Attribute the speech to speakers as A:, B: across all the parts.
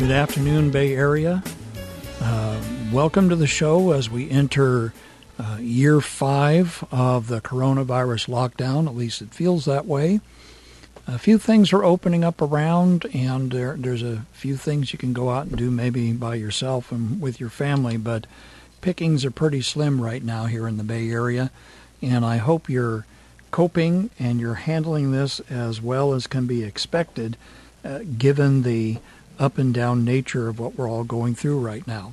A: Good afternoon, Bay Area. Uh, welcome to the show as we enter uh, year five of the coronavirus lockdown. At least it feels that way. A few things are opening up around, and there, there's a few things you can go out and do maybe by yourself and with your family, but pickings are pretty slim right now here in the Bay Area. And I hope you're coping and you're handling this as well as can be expected, uh, given the up and down nature of what we're all going through right now.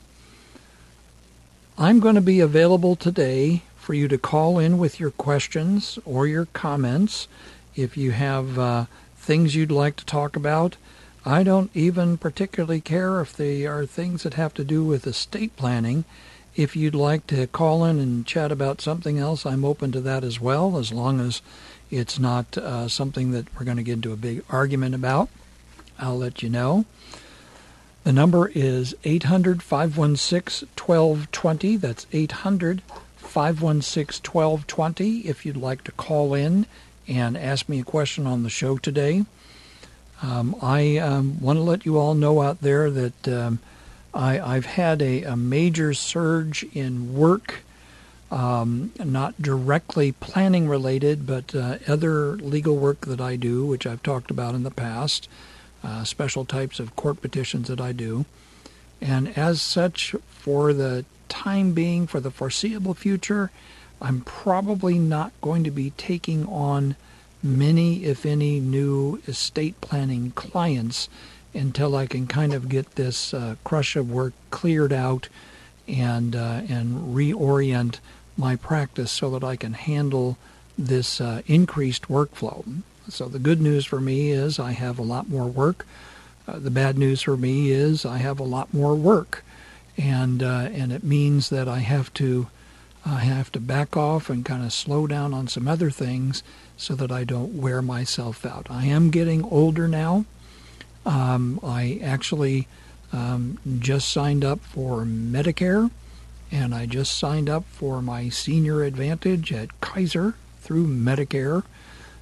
A: I'm going to be available today for you to call in with your questions or your comments if you have uh, things you'd like to talk about. I don't even particularly care if they are things that have to do with estate planning. If you'd like to call in and chat about something else, I'm open to that as well, as long as it's not uh, something that we're going to get into a big argument about. I'll let you know. The number is 800 516 1220. That's 800 516 1220 if you'd like to call in and ask me a question on the show today. Um, I um, want to let you all know out there that um, I, have had a, a, major surge in work, um, not directly planning related, but uh, other legal work that I do, which I've talked about in the past uh, special types of court petitions that I do. And as such, for the time being, for the foreseeable future, I'm probably not going to be taking on many, if any, new estate planning clients until I can kind of get this uh, crush of work cleared out and uh, and reorient my practice so that I can handle this uh, increased workflow. So the good news for me is I have a lot more work. Uh, the bad news for me is I have a lot more work, and uh, and it means that I have to I have to back off and kind of slow down on some other things so that I don't wear myself out. I am getting older now. Um, I actually um, just signed up for Medicare, and I just signed up for my senior advantage at Kaiser through Medicare.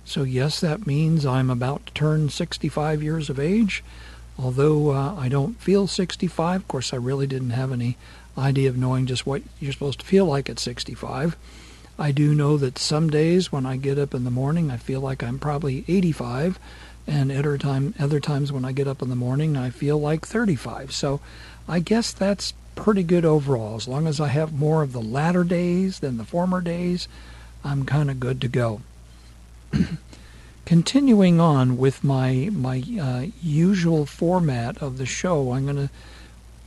A: So, yes, that means I'm about to turn 65 years of age. Although uh, I don't feel 65, of course, I really didn't have any idea of knowing just what you're supposed to feel like at 65. I do know that some days when I get up in the morning, I feel like I'm probably 85, and other time, other times when I get up in the morning, I feel like 35. So, I guess that's pretty good overall. As long as I have more of the latter days than the former days, I'm kind of good to go. Continuing on with my my uh, usual format of the show, I'm going to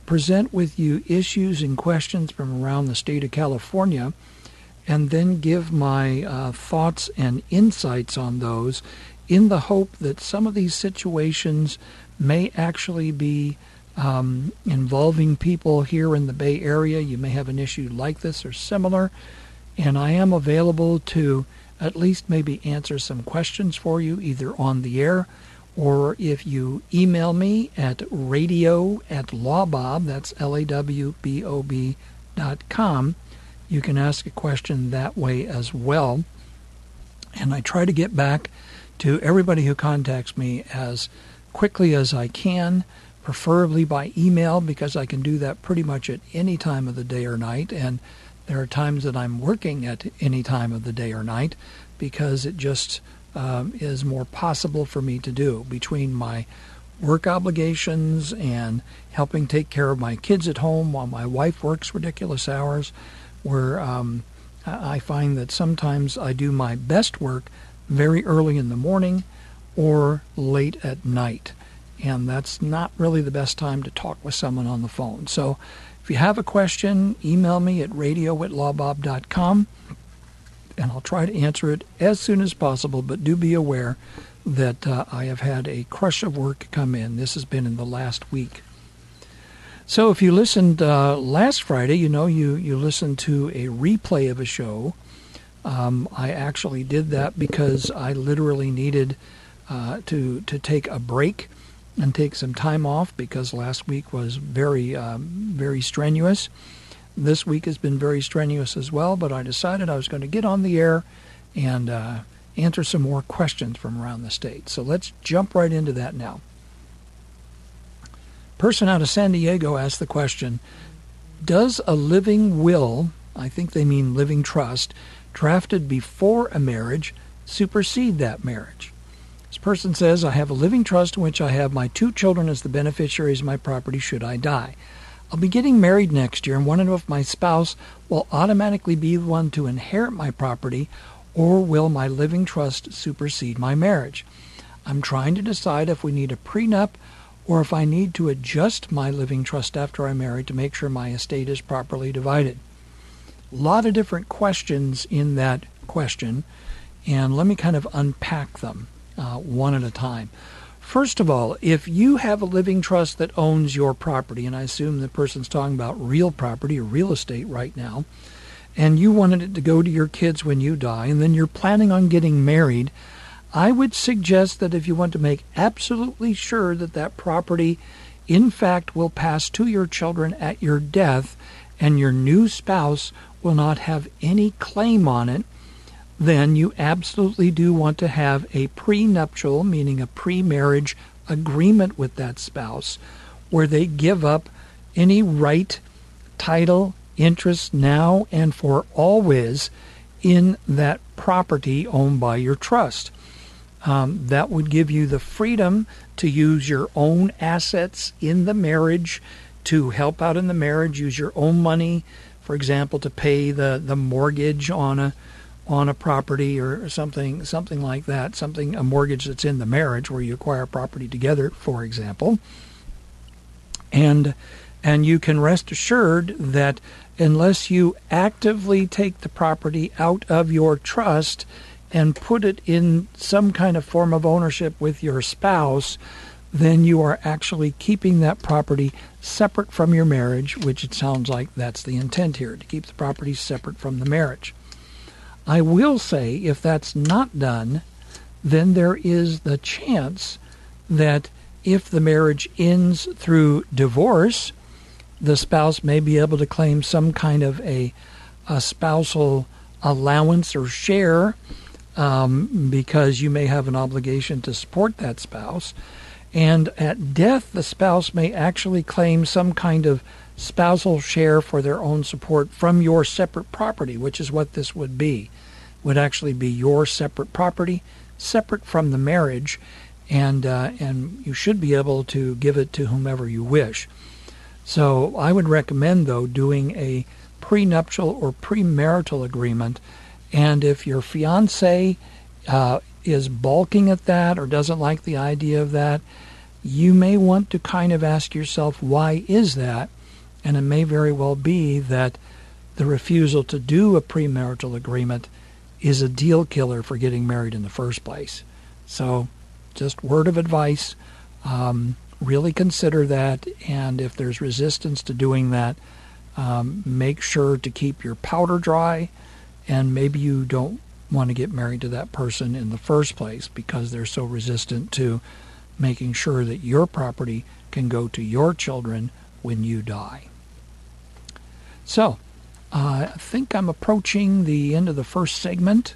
A: present with you issues and questions from around the state of California, and then give my uh, thoughts and insights on those, in the hope that some of these situations may actually be um, involving people here in the Bay Area. You may have an issue like this or similar, and I am available to at least maybe answer some questions for you either on the air or if you email me at radio at lawbob, that's L-A-W-B-O-B dot com, you can ask a question that way as well. And I try to get back to everybody who contacts me as quickly as I can, preferably by email because I can do that pretty much at any time of the day or night. And there are times that I'm working at any time of the day or night because it just um, is more possible for me to do between my work obligations and helping take care of my kids at home while my wife works ridiculous hours, where um, I find that sometimes I do my best work very early in the morning or late at night. And that's not really the best time to talk with someone on the phone. So if you have a question, email me at radio at lawbob.com and I'll try to answer it as soon as possible. But do be aware that uh, I have had a crush of work come in. This has been in the last week. So if you listened uh, last Friday, you know you, you listened to a replay of a show. Um, I actually did that because I literally needed uh, to to take a break and take some time off because last week was very um, very strenuous. This week has been very strenuous as well, but I decided I was going to get on the air and uh, answer some more questions from around the state. So let's jump right into that now. Person out of San Diego asked the question Does a living will, I think they mean living trust, drafted before a marriage, supersede that marriage? This person says, I have a living trust in which I have my two children as the beneficiaries of my property should I die. I'll be getting married next year and want to know if my spouse will automatically be the one to inherit my property or will my living trust supersede my marriage. I'm trying to decide if we need a prenup or if I need to adjust my living trust after I marry to make sure my estate is properly divided. A lot of different questions in that question, and let me kind of unpack them uh, one at a time. First of all, if you have a living trust that owns your property, and I assume the person's talking about real property or real estate right now, and you wanted it to go to your kids when you die, and then you're planning on getting married, I would suggest that if you want to make absolutely sure that that property, in fact, will pass to your children at your death, and your new spouse will not have any claim on it, then you absolutely do want to have a prenuptial, meaning a pre marriage agreement with that spouse, where they give up any right, title, interest now and for always in that property owned by your trust. Um, that would give you the freedom to use your own assets in the marriage to help out in the marriage, use your own money, for example, to pay the, the mortgage on a on a property or something something like that, something a mortgage that's in the marriage where you acquire property together, for example. And and you can rest assured that unless you actively take the property out of your trust and put it in some kind of form of ownership with your spouse, then you are actually keeping that property separate from your marriage, which it sounds like that's the intent here, to keep the property separate from the marriage. I will say, if that's not done, then there is the chance that if the marriage ends through divorce, the spouse may be able to claim some kind of a, a spousal allowance or share um, because you may have an obligation to support that spouse. And at death, the spouse may actually claim some kind of spousal share for their own support from your separate property, which is what this would be would actually be your separate property, separate from the marriage, and uh, and you should be able to give it to whomever you wish. So I would recommend though doing a prenuptial or premarital agreement, and if your fiance uh, is balking at that or doesn't like the idea of that, you may want to kind of ask yourself why is that, and it may very well be that the refusal to do a premarital agreement is a deal killer for getting married in the first place. So, just word of advice. Um, really consider that, and if there's resistance to doing that, um, make sure to keep your powder dry, and maybe you don't want to get married to that person in the first place because they're so resistant to making sure that your property can go to your children when you die. So, uh, I think I'm approaching the end of the first segment.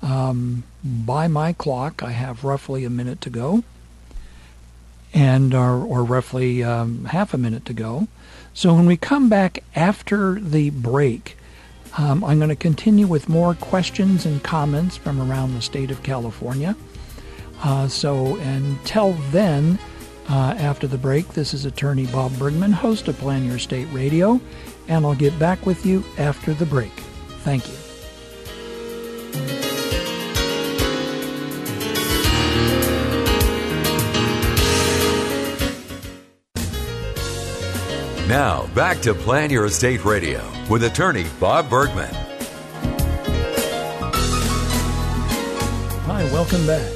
A: Um, by my clock, I have roughly a minute to go, and or, or roughly um, half a minute to go. So when we come back after the break, Um, I'm going to continue with more questions and comments from around the state of California. Uh, so until then, uh, after the break, this is attorney Bob Bergman, host of Plan Your Estate Radio, and I'll get back with you after the break. Thank you.
B: Now, back to Plan Your Estate Radio with attorney Bob Bergman.
A: Hi, welcome back.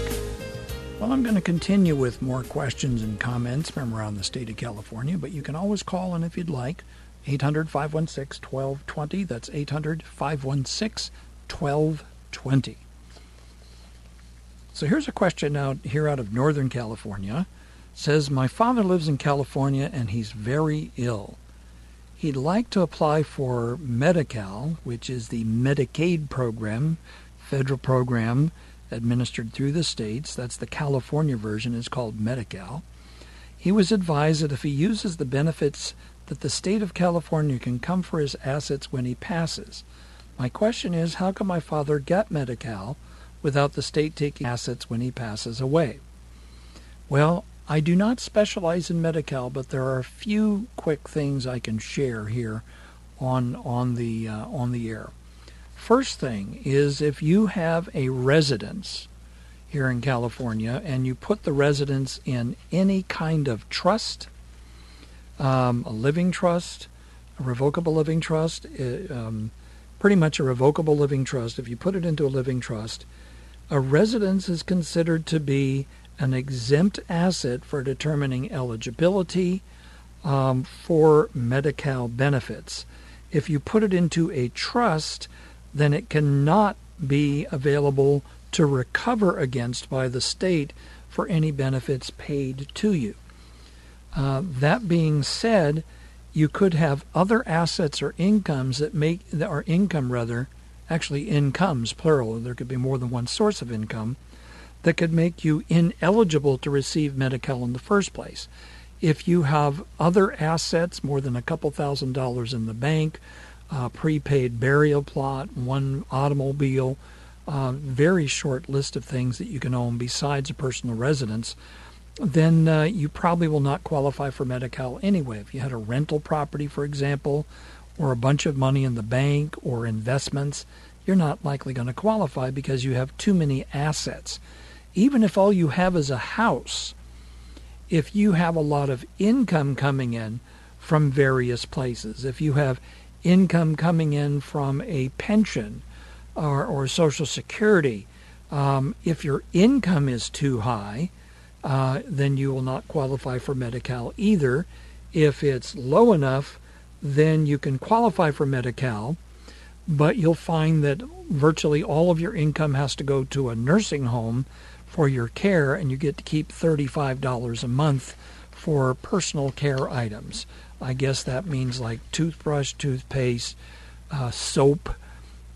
A: Well, I'm going to continue with more questions and comments from around the state of California, but you can always call in if you'd like. 800 516 1220. That's 800 516 1220. So here's a question out here out of Northern California says, My father lives in California and he's very ill. He'd like to apply for Medi-Cal, which is the Medicaid program, federal program administered through the states. That's the California version, is called Medi-Cal. He was advised that if he uses the benefits that the state of California can come for his assets when he passes. My question is, how can my father get Medi-Cal without the state taking assets when he passes away? Well, I do not specialize in Medi-Cal, but there are a few quick things I can share here on on the uh, on the air. First thing is if you have a residence here in California and you put the residence in any kind of trust, um, a living trust, a revocable living trust, uh, um, pretty much a revocable living trust. If you put it into a living trust, a residence is considered to be an exempt asset for determining eligibility um, for Medi-Cal benefits. If you put it into a trust, then it cannot be available to recover against by the state for any benefits paid to you. Uh, that being said, you could have other assets or incomes that make or income rather, actually incomes plural. There could be more than one source of income that could make you ineligible to receive Medi-Cal in the first place. If you have other assets, more than a couple thousand dollars in the bank, prepaid burial plot, one automobile, very short list of things that you can own besides a personal residence, then uh, you probably will not qualify for Medi-Cal anyway. If you had a rental property, for example, or a bunch of money in the bank or investments, you're not likely going to qualify because you have too many assets even if all you have is a house, if you have a lot of income coming in from various places, if you have income coming in from a pension or, or Social Security, um, if your income is too high, uh, then you will not qualify for Medi-Cal either. If it's low enough, then you can qualify for Medi-Cal, but you'll find that virtually all of your income has to go to a nursing home for your care, and you get to keep $35 a month for personal care items. I guess that means like toothbrush, toothpaste, uh, soap,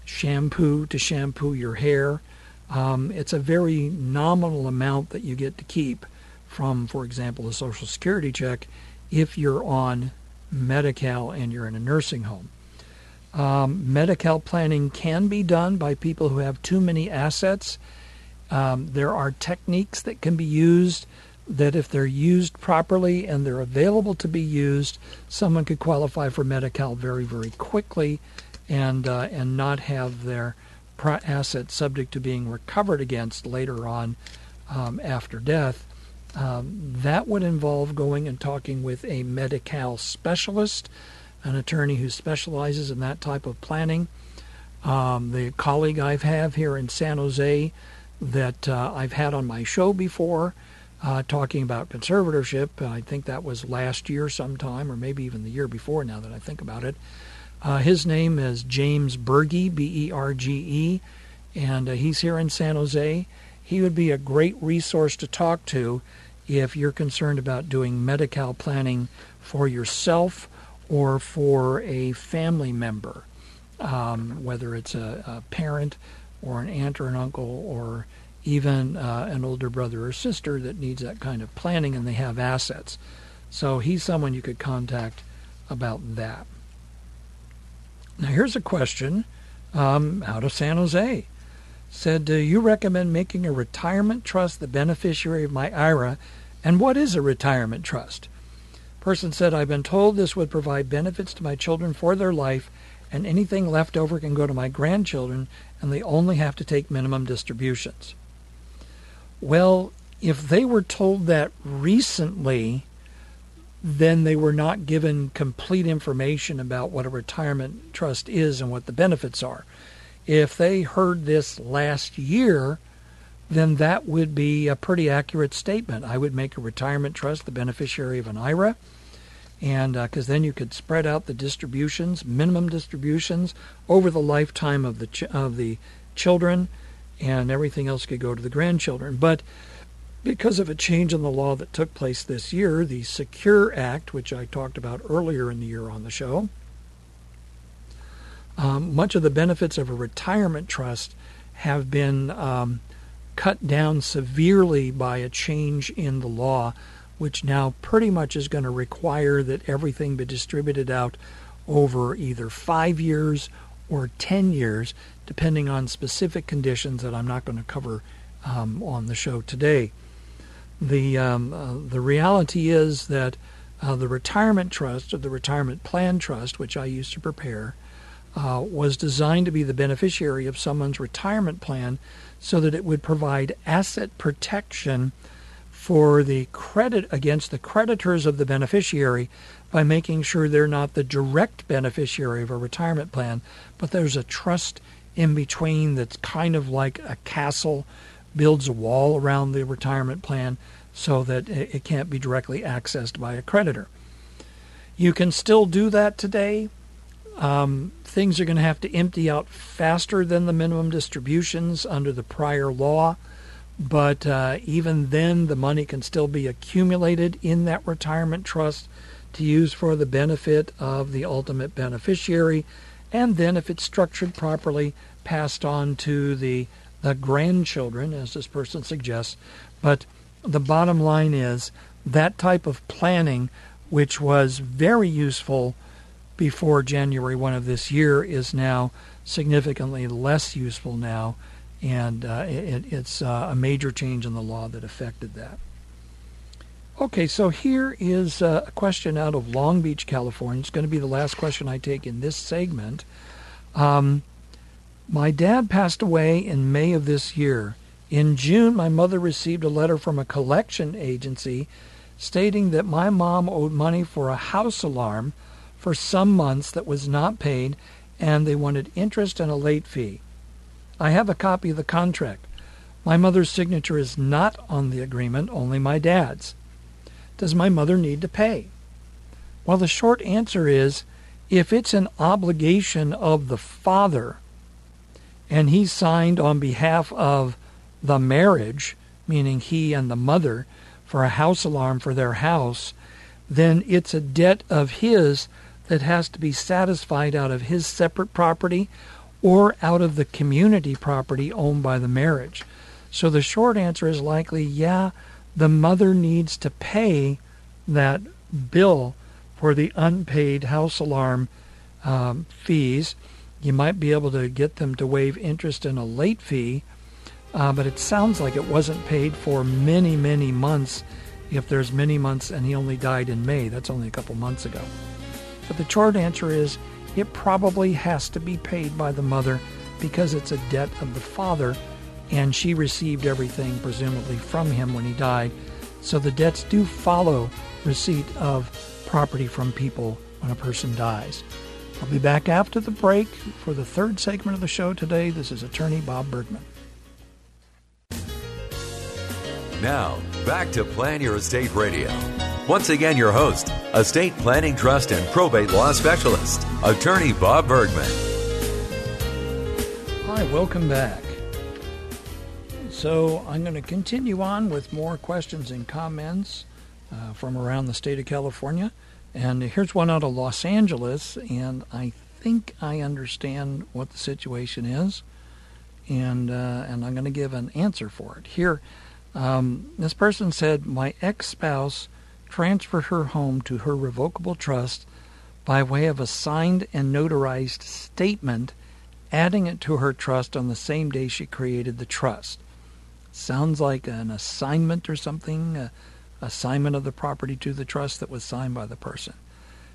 A: shampoo to shampoo your hair. Um, it's a very nominal amount that you get to keep from, for example, a Social Security check if you're on Medi-Cal and you're in a nursing home. Um, Medi-Cal planning can be done by people who have too many assets um, there are techniques that can be used that, if they're used properly and they're available to be used, someone could qualify for Medi-Cal very, very quickly, and uh, and not have their assets subject to being recovered against later on um, after death. Um, that would involve going and talking with a Medi-Cal specialist, an attorney who specializes in that type of planning. Um, the colleague I have here in San Jose that uh, I've had on my show before, uh, talking about conservatorship. I think that was last year sometime, or maybe even the year before now that I think about it. Uh, his name is James Berge, B E R G E, and uh, he's here in San Jose. He would be a great resource to talk to if you're concerned about doing Medi-Cal planning for yourself or for a family member, um, whether it's a, a parent or an aunt or an uncle or even uh, an older brother or sister that needs that kind of planning and they have assets. So he's someone you could contact about that. Now, here's a question um, out of San Jose. Said, Do you recommend making a retirement trust the beneficiary of my IRA? And what is a retirement trust? Person said, I've been told this would provide benefits to my children for their life, and anything left over can go to my grandchildren, and they only have to take minimum distributions. Well, if they were told that recently, then they were not given complete information about what a retirement trust is and what the benefits are. If they heard this last year, then that would be a pretty accurate statement. I would make a retirement trust the beneficiary of an IRA, and because uh, then you could spread out the distributions, minimum distributions, over the lifetime of the ch- of the children, and everything else could go to the grandchildren. But because of a change in the law that took place this year, the Secure Act, which I talked about earlier in the year on the show, um, much of the benefits of a retirement trust have been um, cut down severely by a change in the law, which now pretty much is going to require that everything be distributed out over either five years or 10 years, depending on specific conditions that I'm not going to cover um, on the show today. The um, uh, the reality is that uh, the retirement trust or the retirement plan trust, which I used to prepare, uh, was designed to be the beneficiary of someone's retirement plan, so that it would provide asset protection for the credit against the creditors of the beneficiary by making sure they're not the direct beneficiary of a retirement plan, but there's a trust in between that's kind of like a castle builds a wall around the retirement plan so that it can't be directly accessed by a creditor. You can still do that today. Um, things are going to have to empty out faster than the minimum distributions under the prior law, but uh, even then, the money can still be accumulated in that retirement trust to use for the benefit of the ultimate beneficiary, and then, if it's structured properly, passed on to the the grandchildren, as this person suggests. But the bottom line is that type of planning, which was very useful before January 1 of this year, is now significantly less useful now, and uh, it, it's uh, a major change in the law that affected that. Okay, so here is uh, a question out of Long Beach, California. It's going to be the last question I take in this segment. Um, my dad passed away in May of this year. In June, my mother received a letter from a collection agency stating that my mom owed money for a house alarm for some months that was not paid and they wanted interest and a late fee. I have a copy of the contract. My mother's signature is not on the agreement, only my dad's. Does my mother need to pay? Well, the short answer is if it's an obligation of the father, and he signed on behalf of the marriage, meaning he and the mother, for a house alarm for their house, then it's a debt of his that has to be satisfied out of his separate property or out of the community property owned by the marriage. So the short answer is likely yeah, the mother needs to pay that bill for the unpaid house alarm um, fees you might be able to get them to waive interest in a late fee, uh, but it sounds like it wasn't paid for many, many months. If there's many months and he only died in May, that's only a couple months ago. But the short answer is it probably has to be paid by the mother because it's a debt of the father, and she received everything presumably from him when he died. So the debts do follow receipt of property from people when a person dies. I'll be back after the break for the third segment of the show today. This is attorney Bob Bergman.
B: Now, back to Plan Your Estate Radio. Once again, your host, estate planning, trust, and probate law specialist, attorney Bob Bergman.
A: Hi, welcome back. So, I'm going to continue on with more questions and comments uh, from around the state of California. And here's one out of Los Angeles, and I think I understand what the situation is, and uh, and I'm going to give an answer for it. Here, um, this person said, my ex-spouse transferred her home to her revocable trust, by way of a signed and notarized statement adding it to her trust on the same day she created the trust. Sounds like an assignment or something, assignment of the property to the trust that was signed by the person.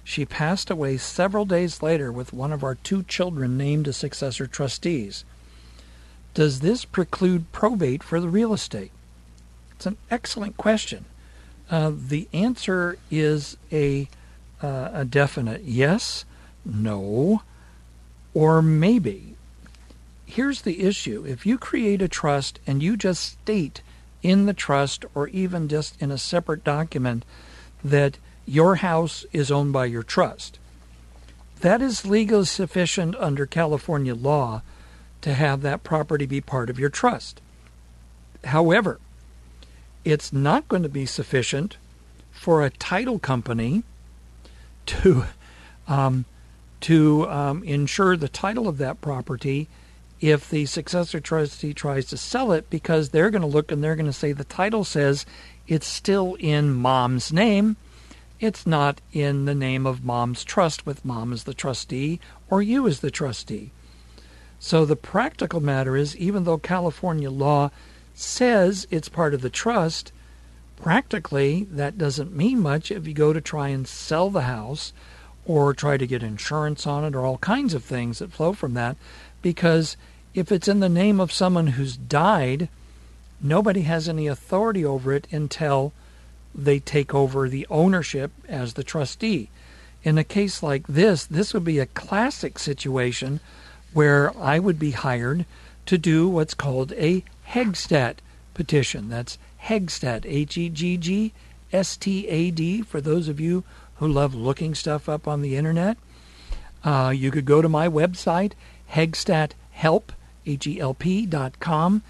A: She passed away several days later with one of our two children named as successor trustees. Does this preclude probate for the real estate? It's an excellent question. Uh, the answer is a uh, a definite yes, no, or maybe. Here's the issue if you create a trust and you just state in the trust or even just in a separate document that your house is owned by your trust, that is legally sufficient under California law to have that property be part of your trust. However, it's not going to be sufficient for a title company to um, to um, insure the title of that property if the successor trustee tries to sell it because they're going to look and they're going to say the title says it's still in mom's name. It's not in the name of mom's trust with mom as the trustee or you as the trustee. So the practical matter is even though California law says it's part of the trust, practically that doesn't mean much if you go to try and sell the house or try to get insurance on it or all kinds of things that flow from that because if it's in the name of someone who's died nobody has any authority over it until they take over the ownership as the trustee. In a case like this this would be a classic situation where I would be hired to do what's called a Heggstad petition that's Heggstad, H E G G S T A D, for those of you who love looking stuff up on the internet. Uh, you could go to my website, HeggstadHelp, H-E-L-P dot com,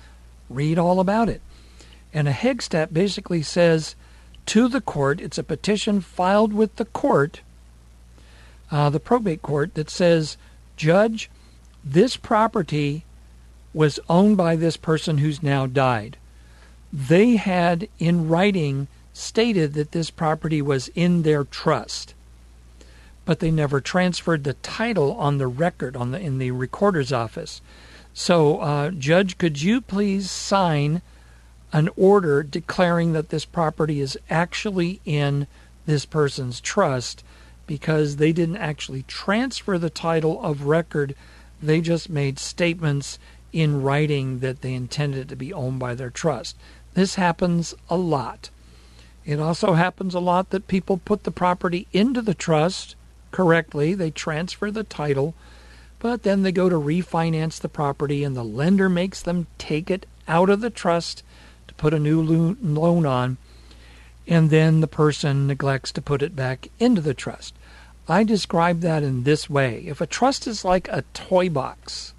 A: read all about it. And a Heggstad basically says to the court, it's a petition filed with the court, uh, the probate court, that says, Judge, this property was owned by this person who's now died. They had in writing stated that this property was in their trust but they never transferred the title on the record on the in the recorder's office. So uh, judge could you please sign an order declaring that this property is actually in this person's trust? Because they didn't actually transfer the title of record. They just made statements in writing that they intended it to be owned by their trust this happens a lot. It also happens a lot that people put the property into the trust correctly, they transfer the title, but then they go to refinance the property and the lender makes them take it out of the trust to put a new loan on, and then the person neglects to put it back into the trust. I describe that in this way. If a trust is like a toy box,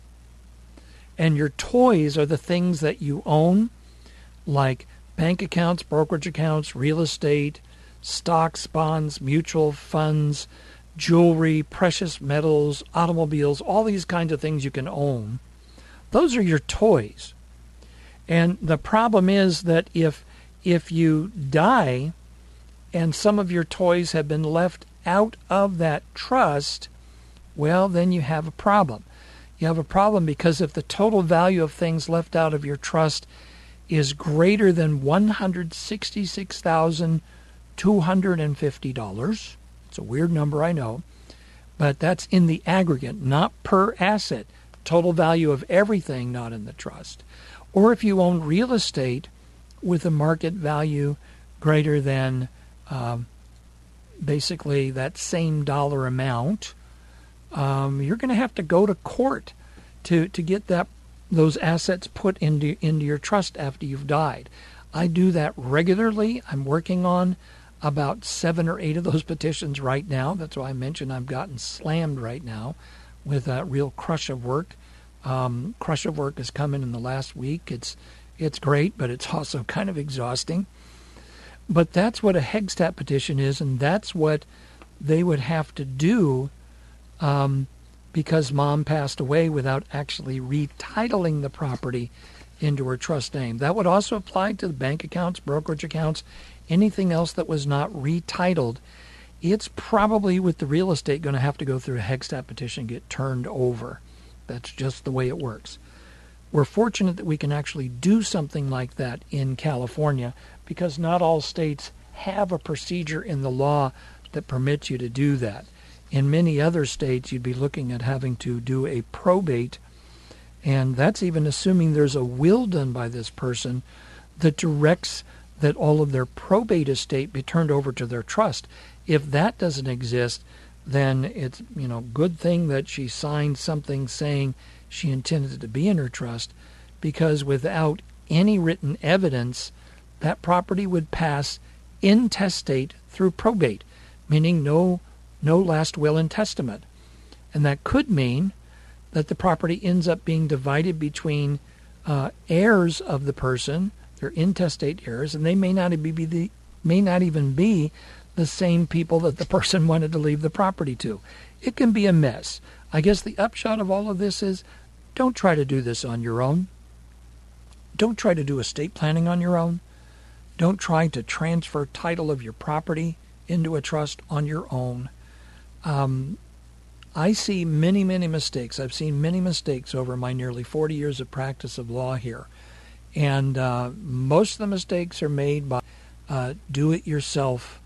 A: and your toys are the things that you own, like bank accounts, brokerage accounts, real estate, stocks, bonds, mutual funds, jewelry, precious metals, automobiles, all these kinds of things you can own. Those are your toys. And the problem is that if if you die and some of your toys have been left out of that trust, well, then you have a problem. You have a problem because if the total value of things left out of your trust is greater than $166,250. It's a weird number, I know, but that's in the aggregate, not per asset. Total value of everything not in the trust. Or if you own real estate with a market value greater than um, basically that same dollar amount, um, you're going to have to go to court to, to get that those assets put into into your trust after you've died. I do that regularly. I'm working on about seven or eight of those petitions right now. That's why I mentioned I've gotten slammed right now with a real crush of work. Um, crush of work has come in in the last week. It's it's great, but it's also kind of exhausting. But that's what a Heggstad petition is, and that's what they would have to do um, because mom passed away without actually retitling the property into her trust name. That would also apply to the bank accounts, brokerage accounts, anything else that was not retitled. it's probably with the real estate going to have to go through a Heggstad petition get turned over. That's just the way it works. We're fortunate that we can actually do something like that in California because not all states have a procedure in the law that permits you to do that. In many other states, you'd be looking at having to do a probate, and that's even assuming there's a will done by this person that directs that all of their probate estate be turned over to their trust. If that doesn't exist, then it's you know good thing that she signed something saying she intended to be in her trust, because without any written evidence, that property would pass intestate through probate, meaning no no last will and testament. And that could mean that the property ends up being divided between uh, heirs of the person, their intestate heirs, and they may not be, be the, may not even be the same people that the person wanted to leave the property to. It can be a mess. I guess the upshot of all of this is don't try to do this on your own. Don't try to do estate planning on your own. Don't try to transfer title of your property into a trust on your own. Um, I see many, many mistakes. I've seen many mistakes over my nearly 40 years of practice of law here. And uh, most of the mistakes are made by uh, do it yourself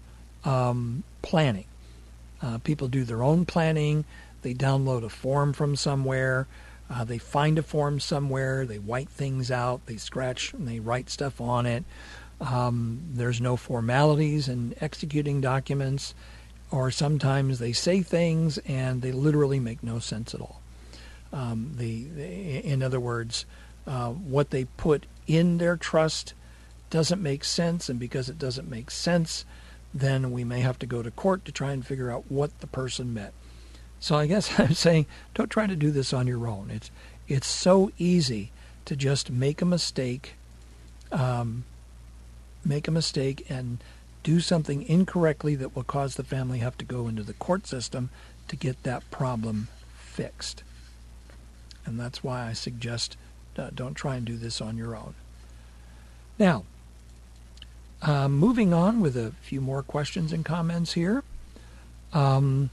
A: um, planning. Uh, people do their own planning, they download a form from somewhere, uh, they find a form somewhere, they white things out, they scratch and they write stuff on it. Um, there's no formalities in executing documents or sometimes they say things and they literally make no sense at all. Um, the, in other words, uh, what they put in their trust doesn't make sense, and because it doesn't make sense, then we may have to go to court to try and figure out what the person meant. So I guess I'm saying don't try to do this on your own. It's it's so easy to just make a mistake, um, make a mistake, and do something incorrectly that will cause the family have to go into the court system to get that problem fixed. And that's why I suggest uh, don't try and do this on your own. Now, uh, moving on with a few more questions and comments here. Um,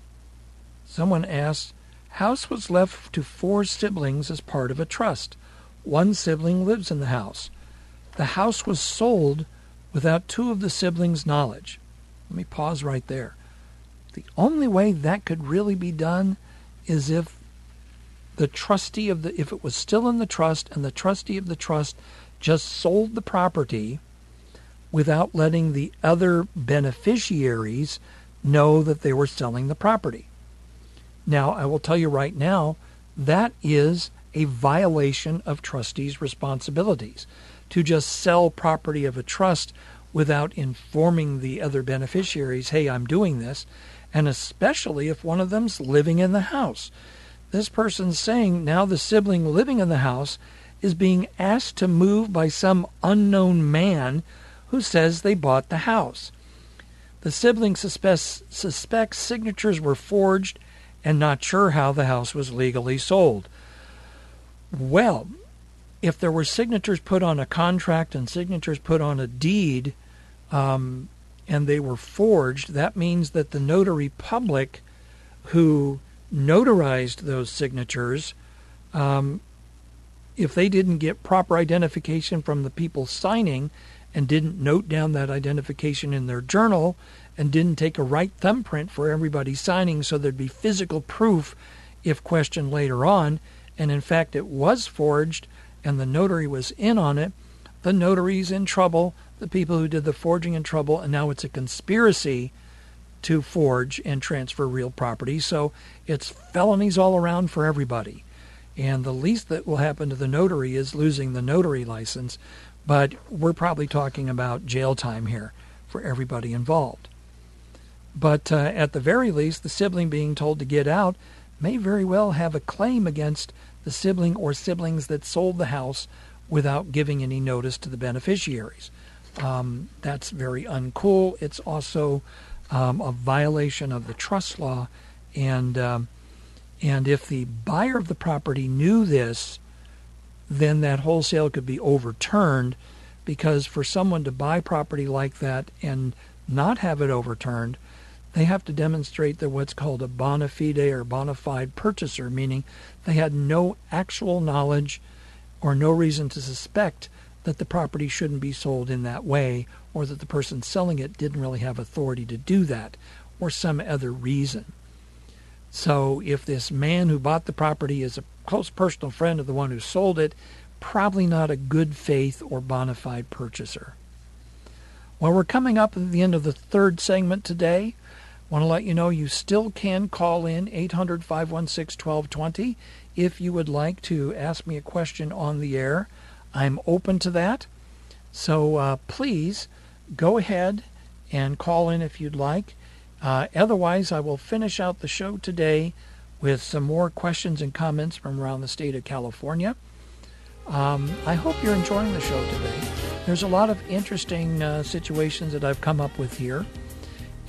A: someone asked, House was left to four siblings as part of a trust. One sibling lives in the house. The house was sold without two of the siblings' knowledge. Let me pause right there. The only way that could really be done is if the trustee of the if it was still in the trust and the trustee of the trust just sold the property without letting the other beneficiaries know that they were selling the property. Now, I will tell you right now, that is a violation of trustees' responsibilities to just sell property of a trust without informing the other beneficiaries, hey, I'm doing this, and especially if one of them's living in the house. This person's saying now the sibling living in the house is being asked to move by some unknown man who says they bought the house. The sibling suspects, suspects signatures were forged and not sure how the house was legally sold. Well, if there were signatures put on a contract and signatures put on a deed, um, and they were forged, that means that the notary public who notarized those signatures, um, if they didn't get proper identification from the people signing and didn't note down that identification in their journal and didn't take a right thumbprint for everybody signing so there'd be physical proof if questioned later on, and in fact it was forged, and the notary was in on it, the notary's in trouble, the people who did the forging in trouble, and now it's a conspiracy to forge and transfer real property. So it's felonies all around for everybody. And the least that will happen to the notary is losing the notary license, but we're probably talking about jail time here for everybody involved. But uh, at the very least, the sibling being told to get out may very well have a claim against the sibling or siblings that sold the house without giving any notice to the beneficiaries. Um, that's very uncool. It's also um, a violation of the trust law, and um, and if the buyer of the property knew this, then that wholesale could be overturned, because for someone to buy property like that and not have it overturned, they have to demonstrate they're what's called a bona fide or bona fide purchaser, meaning they had no actual knowledge or no reason to suspect that the property shouldn't be sold in that way or that the person selling it didn't really have authority to do that or some other reason. So if this man who bought the property is a close personal friend of the one who sold it, probably not a good faith or bona fide purchaser. Well, we're coming up at the end of the third segment today. Want to let you know you still can call in 800 516 1220 if you would like to ask me a question on the air. I'm open to that. So uh, please go ahead and call in if you'd like. Uh, otherwise, I will finish out the show today with some more questions and comments from around the state of California. Um, I hope you're enjoying the show today. There's a lot of interesting uh, situations that I've come up with here,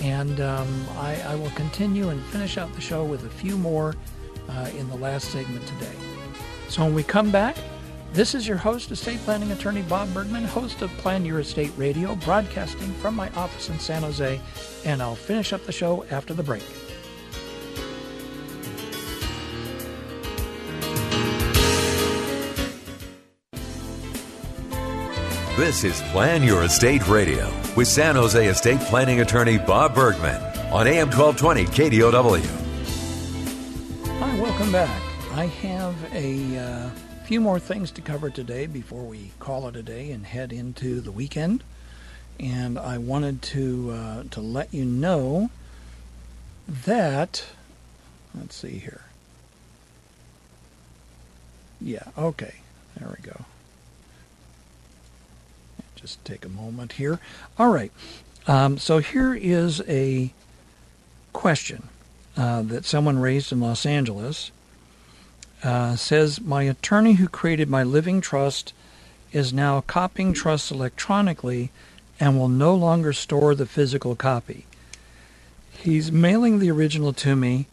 A: and um, I, I, will continue and finish out the show with a few more uh, in the last segment today. So when we come back, this is your host, estate planning attorney Bob Bergman, host of Plan Your Estate Radio, broadcasting from my office in San Jose, and I'll finish up the show after the break.
B: This is Plan Your Estate Radio with San Jose estate planning attorney Bob Bergman on AM 1220 KDOW.
A: Hi, welcome back. I have a. Uh, few more things to cover today before we call it a day and head into the weekend. And I wanted to uh, to let you know that let's see here. Yeah, okay. There we go. Just take a moment here. All right. Um, so here is a question uh, that someone raised in Los Angeles uh, says my attorney who created my living trust is now copying trusts electronically and will no longer store the physical copy. He's mailing the original to me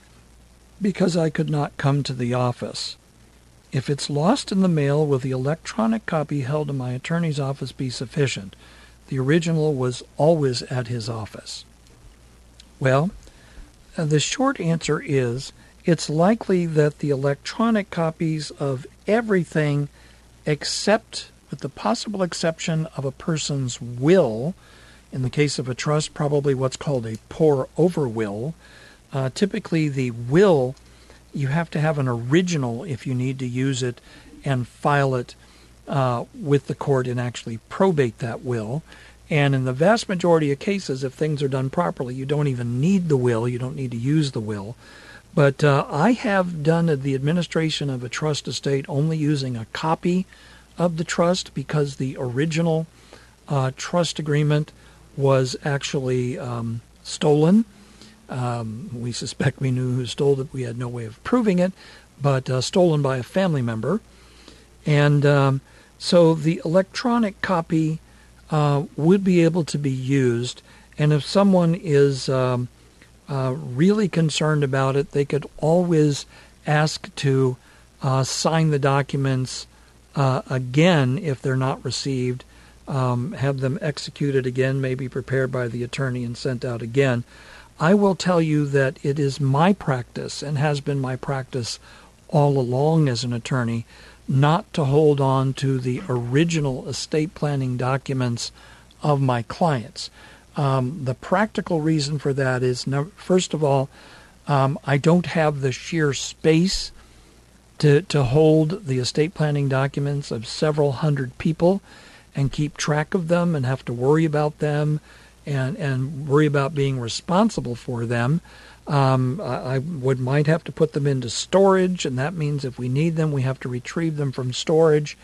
A: because I could not come to the office. If it's lost in the mail, will the electronic copy held in my attorney's office be sufficient? The original was always at his office. Well, uh, the short answer is it's likely that the electronic copies of everything, except with the possible exception of a person's will, in the case of a trust, probably what's called a pour over will. Uh, typically, the will, you have to have an original if you need to use it and file it uh, with the court and actually probate that will. And in the vast majority of cases, if things are done properly, you don't even need the will, you don't need to use the will. But uh, I have done the administration of a trust estate only using a copy of the trust because the original uh, trust agreement was actually um, stolen. Um, we suspect we knew who stole it. We had no way of proving it, but uh, stolen by a family member. And um, so the electronic copy uh, would be able to be used. And if someone is um, uh, really concerned about it, they could always ask to uh, sign the documents uh, again if they're not received, um, have them executed again, maybe prepared by the attorney and sent out again. I will tell you that it is my practice and has been my practice all along as an attorney not to hold on to the original estate planning documents of my clients. Um, the practical reason for that is, first of all, um, I don't have the sheer space to, to hold the estate planning documents of several hundred people and keep track of them and have to worry about them and, and worry about being responsible for them. Um, I, would might have to put them into storage, and that means if we need them, we have to retrieve them from storage.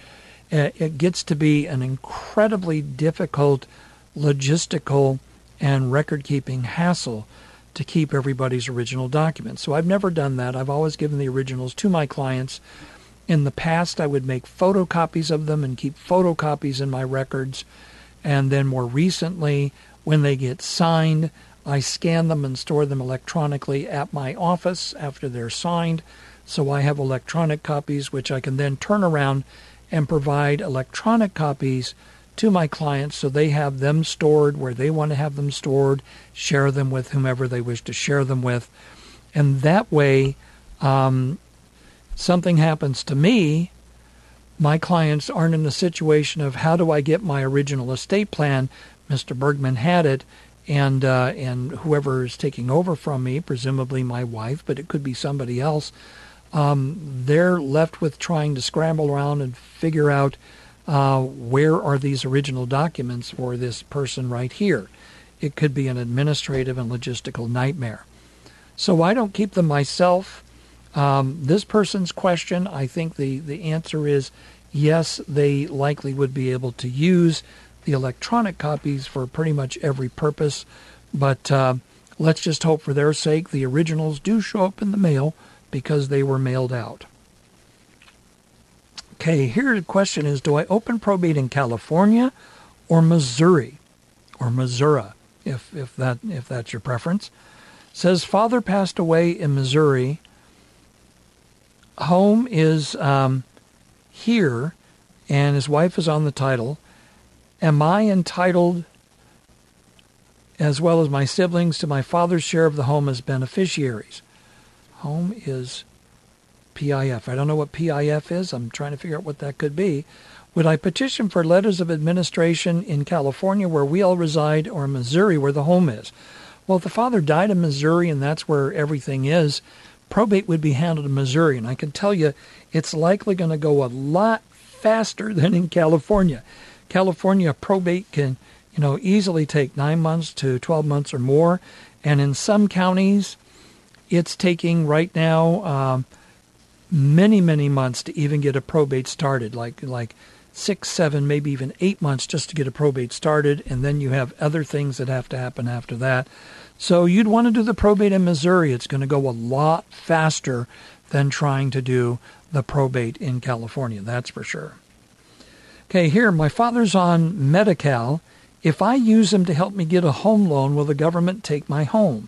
A: Uh, it gets to be an incredibly difficult logistical and record keeping hassle to keep everybody's original documents. So I've never done that. I've always given the originals to my clients. In the past, I would make photocopies of them and keep photocopies in my records. And then more recently, when they get signed, I scan them and store them electronically at my office after they're signed. So I have electronic copies, which I can then turn around and provide electronic copies to my clients so they have them stored where they want to have them stored, share them with whomever they wish to share them with. And that way, um, something happens to me, my clients aren't in the situation of how do I get my original estate plan? Mr. Bergman had it, and uh, and whoever is taking over from me, presumably my wife, but it could be somebody else. Um, they're left with trying to scramble around and figure out uh, where are these original documents for this person right here. It could be an administrative and logistical nightmare. So I don't keep them myself. Um, this person's question, I think the, the answer is yes, they likely would be able to use the electronic copies for pretty much every purpose, but uh, let's just hope for their sake the originals do show up in the mail because they were mailed out. Okay, here the question is Do I open probate in California or Missouri? Or Missouri, if, if, that, if that's your preference. says father passed away in Missouri. Home is um, here, and his wife is on the title. Am I entitled, as well as my siblings, to my father's share of the home as beneficiaries? Home is PIF. I don't know what PIF is. I'm trying to figure out what that could be. Would I petition for letters of administration in California where we all reside or Missouri where the home is? Well, if the father died in Missouri and that's where everything is, probate would be handled in Missouri. And I can tell you it's likely going to go a lot faster than in California. California probate can, you know, easily take 9 months to 12 months or more, and in some counties it's taking right now um, many, many months to even get a probate started, like like six, seven, maybe even eight months just to get a probate started, and then you have other things that have to happen after that. So you'd want to do the probate in Missouri. It's going to go a lot faster than trying to do the probate in California, that's for sure. Okay, here, my father's on Medi-Cal. If I use him to help me get a home loan, will the government take my home?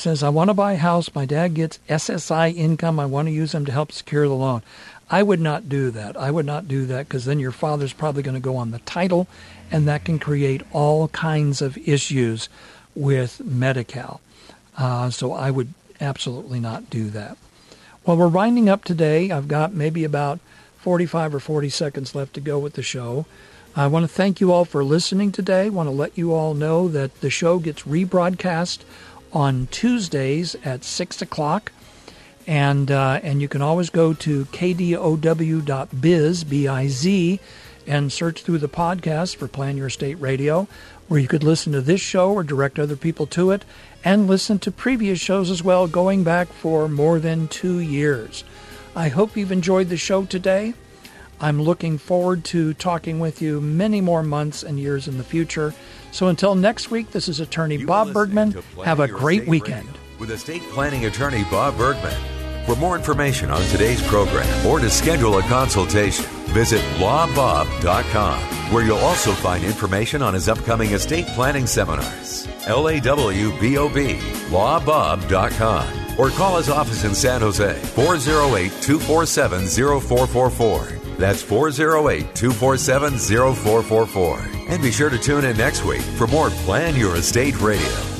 A: says, I want to buy a house. My dad gets SSI income. I want to use them to help secure the loan. I would not do that. I would not do that because then your father's probably going to go on the title, and that can create all kinds of issues with Medi-Cal. Uh, so I would absolutely not do that. Well, we're winding up today. I've got maybe about 45 or 40 seconds left to go with the show. I want to thank you all for listening today. I want to let you all know that the show gets rebroadcast on Tuesdays at 6 o'clock. And, uh, and you can always go to kdow.biz, B-I-Z, and search through the podcast for Plan Your Estate Radio, where you could listen to this show or direct other people to it, and listen to previous shows as well, going back for more than two years. I hope you've enjoyed the show today. I'm looking forward to talking with you many more months and years in the future. So until next week, this is attorney
B: You
A: Bob Bergman.
B: listening to Plan
A: Have a great weekend.
B: With estate planning attorney Bob Bergman. For more information on today's program or to schedule a consultation, visit lawbob.com, where you'll also find information on his upcoming estate planning seminars. L A W B O B, lawbob.com. Or call his office in San Jose, 408 247 0444. That's 408 247 0444. And be sure to tune in next week for more Plan Your Estate Radio.